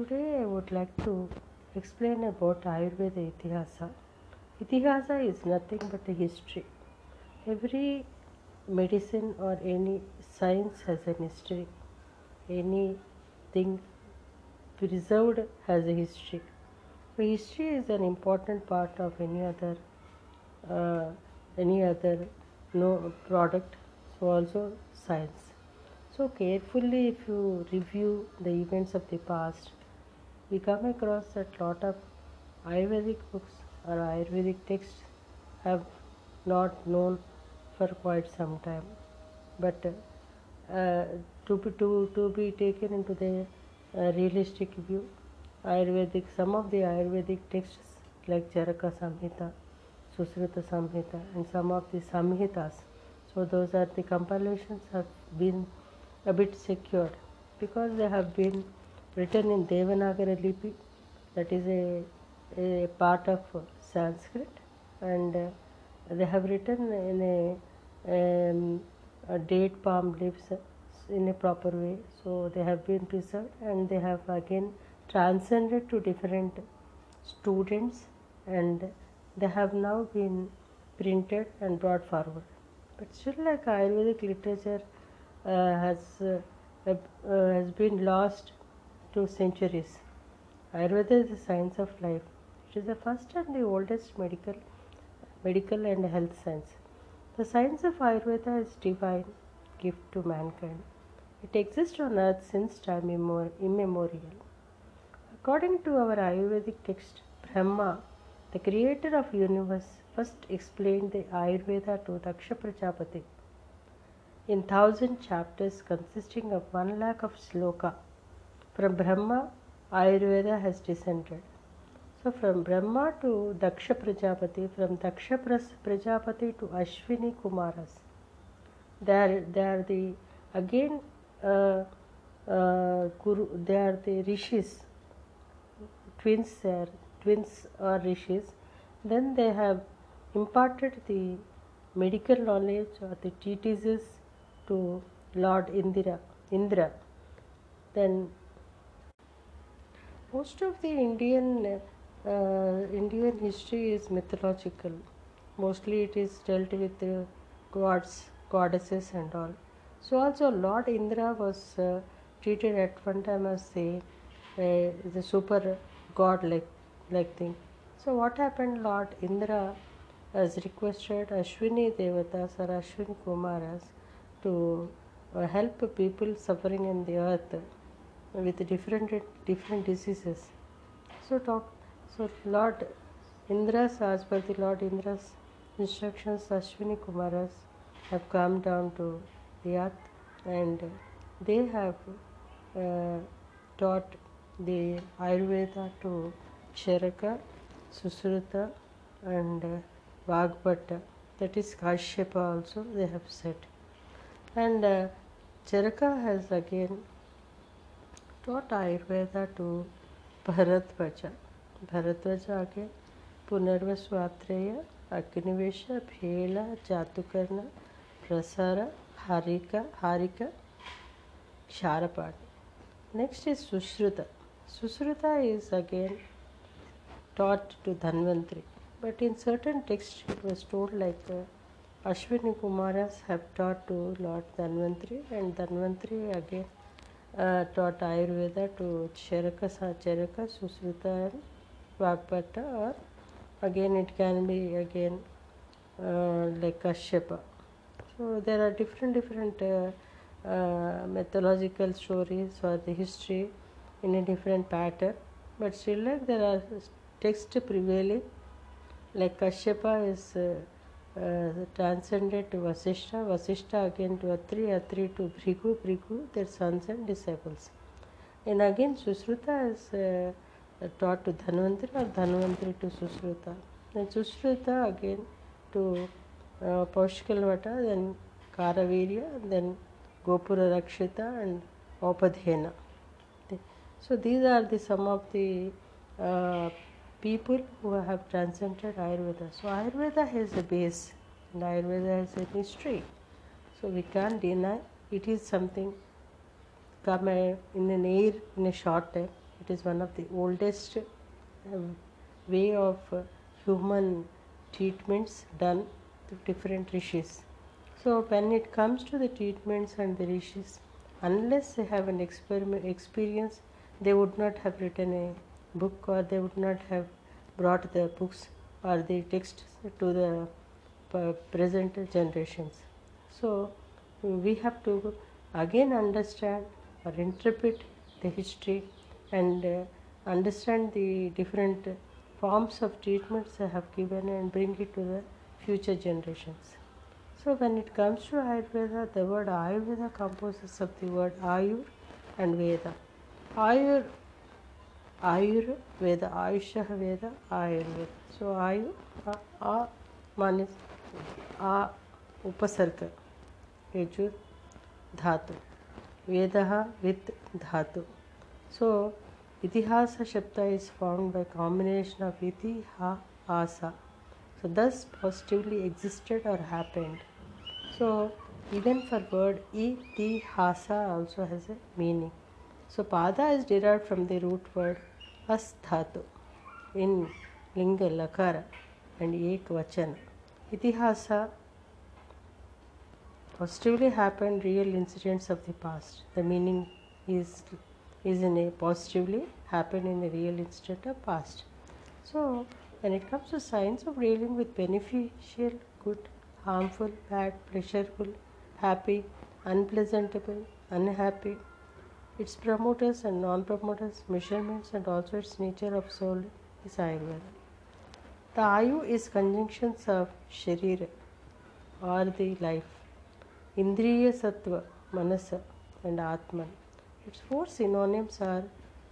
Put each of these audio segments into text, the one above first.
today I would like to explain about Ayurveda Itihasa. Itihasa is nothing but a history. Every medicine or any science has a history. Anything preserved has a history. So history is an important part of any other uh, any other no product. So also science. So carefully, if you review the events of the past, we come across that lot of Ayurvedic books or Ayurvedic texts have not known for quite some time. But uh, to, be, to, to be taken into the uh, realistic view, Ayurvedic, some of the Ayurvedic texts like Charaka Samhita, Susruta Samhita, and some of the Samhitas, so those are the compilations have been a bit secured because they have been written in Devanagari Lipi, that is a, a part of Sanskrit, and uh, they have written in a, um, a date palm leaves in a proper way. So they have been preserved and they have again transcended to different students and they have now been printed and brought forward. But still, like Ayurvedic literature uh, has uh, uh, has been lost to centuries. Ayurveda is the science of life. It is the first and the oldest medical medical and health science. The science of Ayurveda is divine gift to mankind. It exists on earth since time immemorial. According to our Ayurvedic text, Brahma, the creator of universe, first explained the Ayurveda to Daksha Prajapati in thousand chapters consisting of one lakh of sloka. From Brahma, Ayurveda has descended. So from Brahma to Daksha Prajapati, from Daksha Prajapati to Ashwini Kumaras, they are, they are the again uh, uh, Guru, they are the rishis, twins are twins or rishis. Then they have imparted the medical knowledge or the treatises to Lord Indira, Indra. Then most of the Indian uh, Indian history is mythological. Mostly it is dealt with uh, gods, goddesses, and all. So also Lord Indra was uh, treated at one time as the the super god like like thing. So what happened? Lord Indra has requested Ashwini Devatas or Ashwini Kumaras to uh, help people suffering in the earth with different different diseases. So talk. So Lord Indra's, as per the Lord Indra's instructions, Ashwini Kumaras have come down to the earth and they have uh, taught the Ayurveda to Charaka, Susruta, and uh. That is Kashyapa also they have said. And uh, Charaka has again taught Ayurveda to Bharadwaj Bharadwaj आगे Punarvasu Atreya, Agnivesh, Bhela Jatukarna Parashara, Harita Harita Ksharapani next is Sushruta. Sushruta is again taught to Dhanvantari but in certain texts store like Ashwini Kumar have taught to lord Dhanvantari and Dhanvantari again taught Ayurveda to Charaka, Charaka, Susruta and Vagbhatta or again it can be again uh, like Kashyapa. So there are different different uh, uh, mythological stories or the history in a different pattern but still like there are texts prevailing like Kashyapa is transcended to Vasishta, Vasishta again to Atri, Atri to Bhrigu, Bhrigu their sons and disciples. And again Susruta is uh, taught to Dhanvantri or Dhanvantri to Susruta. Then Susruta again to uh, Paushkalvata, then Karavirya, then Gopura Rakshita and Opadhena. So these are the some of the uh, people who have transcended Ayurveda. So Ayurveda has a base and Ayurveda has a history. So we can't deny it is something come in an air in a short time. It It is one of the oldest um, way of uh, human treatments done to different rishis. So when it comes to the treatments and the rishis, unless they have an experiment experience, they would not have written a book or they would not have brought the books or the texts to the uh, present generations. So we have to again understand or interpret the history and uh, understand the different forms of treatments I have given and bring it to the future generations. So when it comes to Ayurveda, the word Ayurveda composes of the word Ayur and Veda. Ayur, Ayur Veda, Ayushah Veda, Ayurveda. So Ayur, A, a means A upasarga, Yajur Dhatu. Vedaha with Dhatu. So Itihasa Shabda is formed by combination of Iti, Ha, Asa. So thus positively existed or happened. So even for word Itihasa also has a meaning. So Pada is derived from the root word Asthatu in Linga Lakara and Ek Vachana. Itihasa positively happened real incidents of the past. The meaning is is in a positively happened in a real incident of past. So when it comes to science of dealing with beneficial, good, harmful, bad, pleasurable, happy, unpleasantable, unhappy, its promoters and non-promoters, measurements and also its nature of soul is Ayurveda. The Ayu is conjunctions of Sharira or the life, Indriya Sattva, Manasa and Atman. Its four synonyms are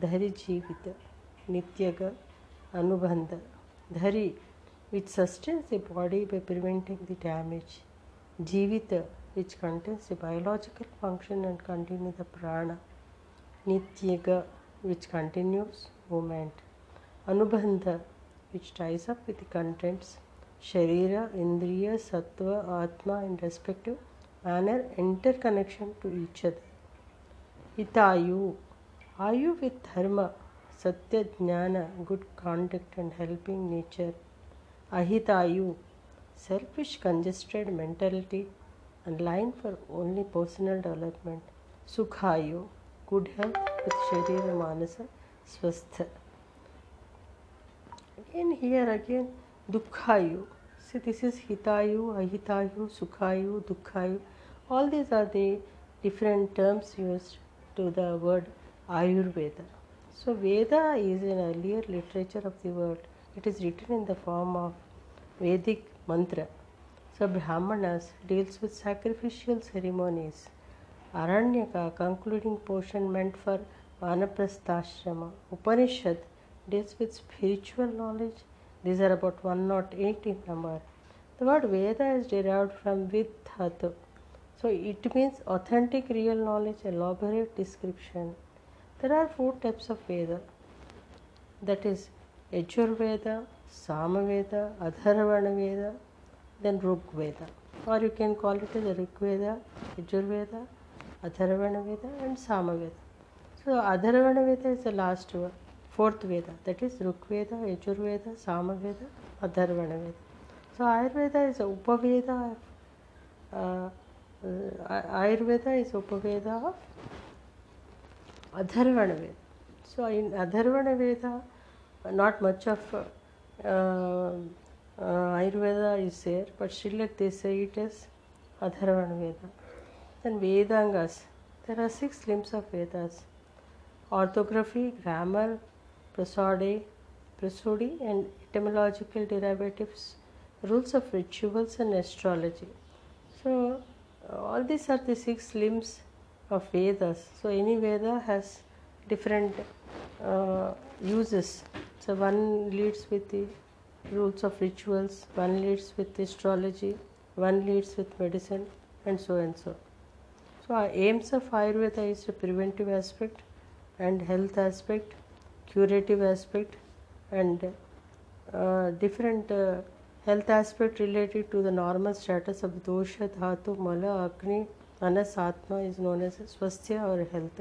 Dhari Jivita, Nityaga, Anubandha. Dhari, which sustains the body by preventing the damage. Jivita, which contains the biological function and continues the prana. Nityaga, which continues movement. Anubandha, which ties up with the contents. Sharira, Indriya, Sattva, Atma in respective manner interconnection to each other. Hitayu, Ayu with Dharma, Satya Jnana, good conduct and helping nature. Ahitayu, selfish congested mentality and line for only personal development. Sukhayu, good health with sharira manas swastha in here again Dukhayu. See this is Hitayu, Ahitayu, Sukhayu, Dukhayu. All these are the different terms used to the word Ayurveda so Veda is an earlier literature of the world it is written in the form of Vedic mantra so Brahmanas deals with sacrificial ceremonies Aranyaka, concluding portion meant for Vanaprastha Upanishad deals with spiritual knowledge. These are about 108 in number. The word Veda is derived from Vidhatu. So it means authentic real knowledge, elaborate description. There are four types of Veda. That is Yajurveda, Samaveda, Adharvana Veda, then Rug Veda. Or you can call it as Rig Veda, Yajurveda, Adharvana Veda and Samaveda. So Adharvana Veda is the last one, fourth Veda. That is Rug Veda, Yajurveda, Samaveda, Adharvana Veda. So Ayurveda is Upaveda uh, uh, Ayurveda is Upaveda of Adharvana Veda. So in Adharvana Veda, not much of uh, uh, Ayurveda is there, but still they say it is Adharvana Veda. Then Vedangas, there are six limbs of Vedas orthography, grammar, prosody, prosody and etymological derivatives, rules of rituals and astrology. So all these are the six limbs of Vedas. So any Veda has different uh, uses. So one leads with the rules of rituals, one leads with astrology, one leads with medicine, and so and so. So aims of Ayurveda is the preventive aspect and health aspect, curative aspect, and uh, different uh, health aspect related to the normal status of dosha, dhatu, mala, agni, manas, atma is known as swasthya or health.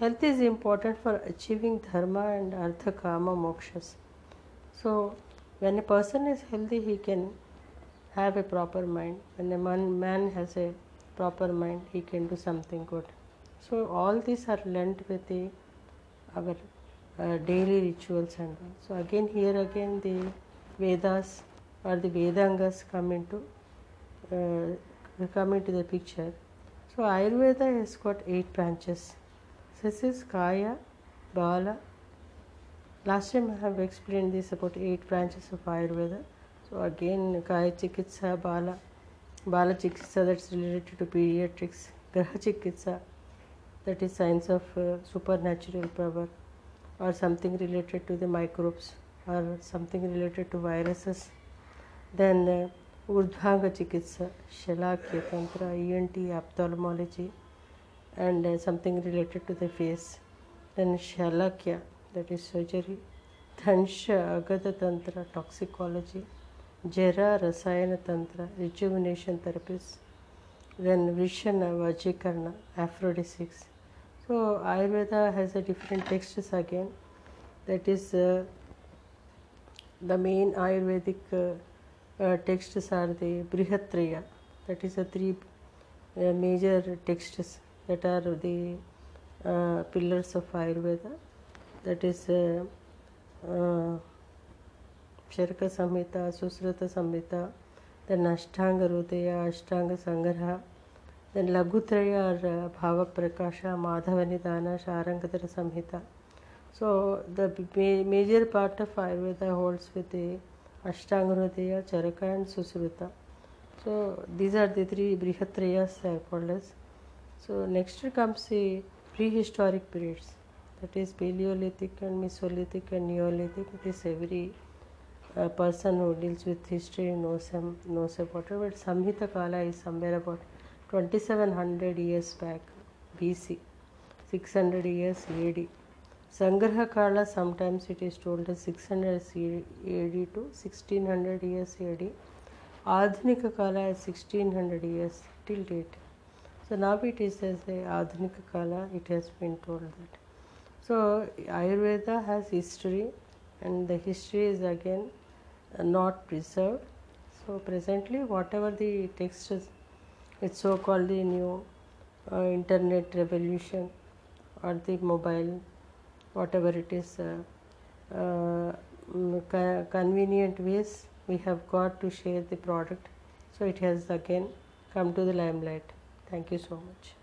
health is important for achieving dharma and artha kama mokshas so when a person is healthy he can have a proper mind when a man, man has a proper mind he can do something good. So all these are linked with the our uh, daily rituals and all. so again here again the vedas or the vedangas come into uh, come into the picture. So ayurveda has got eight branches. This is kaya bala. Last time i have explained this about eight branches of ayurveda. So again kaya chikitsa bala bala chikitsa that's related to pediatrics. Graha chikitsa that is science of uh, supernatural power or something related to the microbes or something related to viruses. Then uh, urdhvanga chikitsa shalakya tantra ent ophthalmology and uh, something related to the face. Then shalakya that is surgery. Dhansha agada tantra toxicology jara rasayana tantra rejuvenation therapies then vision vajikarana aphrodisiacs so Ayurveda has a different text again that is the main Ayurvedic text are the Brihatrayi that is three major text that are the pillars of Ayurveda that is Charaka Samhita Sushruta Samhita then Ashtanga Hridaya Ashtanga Sangraha then Bhava Prakasha Madhava Nidana Sharangadhara Samhita so the major part of Ayurveda holds with Ashtanga Hridaya Charaka and Sushruta. So these are the three Brihatrayas holders so next comes prehistoric periods that is palaeolithic and mesolithic and neolithic it is every uh, person who deals with history knows, um, knows about it. But Samhita Kala is somewhere about 2700 years back BC, 600 years AD. Sangraha Kala sometimes it is told as 600 AD to 1600 years AD. Adhunika Kala is 1600 years till date. So now it is as a Adhunika Kala, it has been told that. So Ayurveda has history and the history is again uh, not preserved. So presently whatever the text is, it's so called the new uh, internet revolution or the mobile, whatever it is, uh, uh, mm, co- convenient ways we have got to share the product. So it has again come to the limelight. Thank you so much.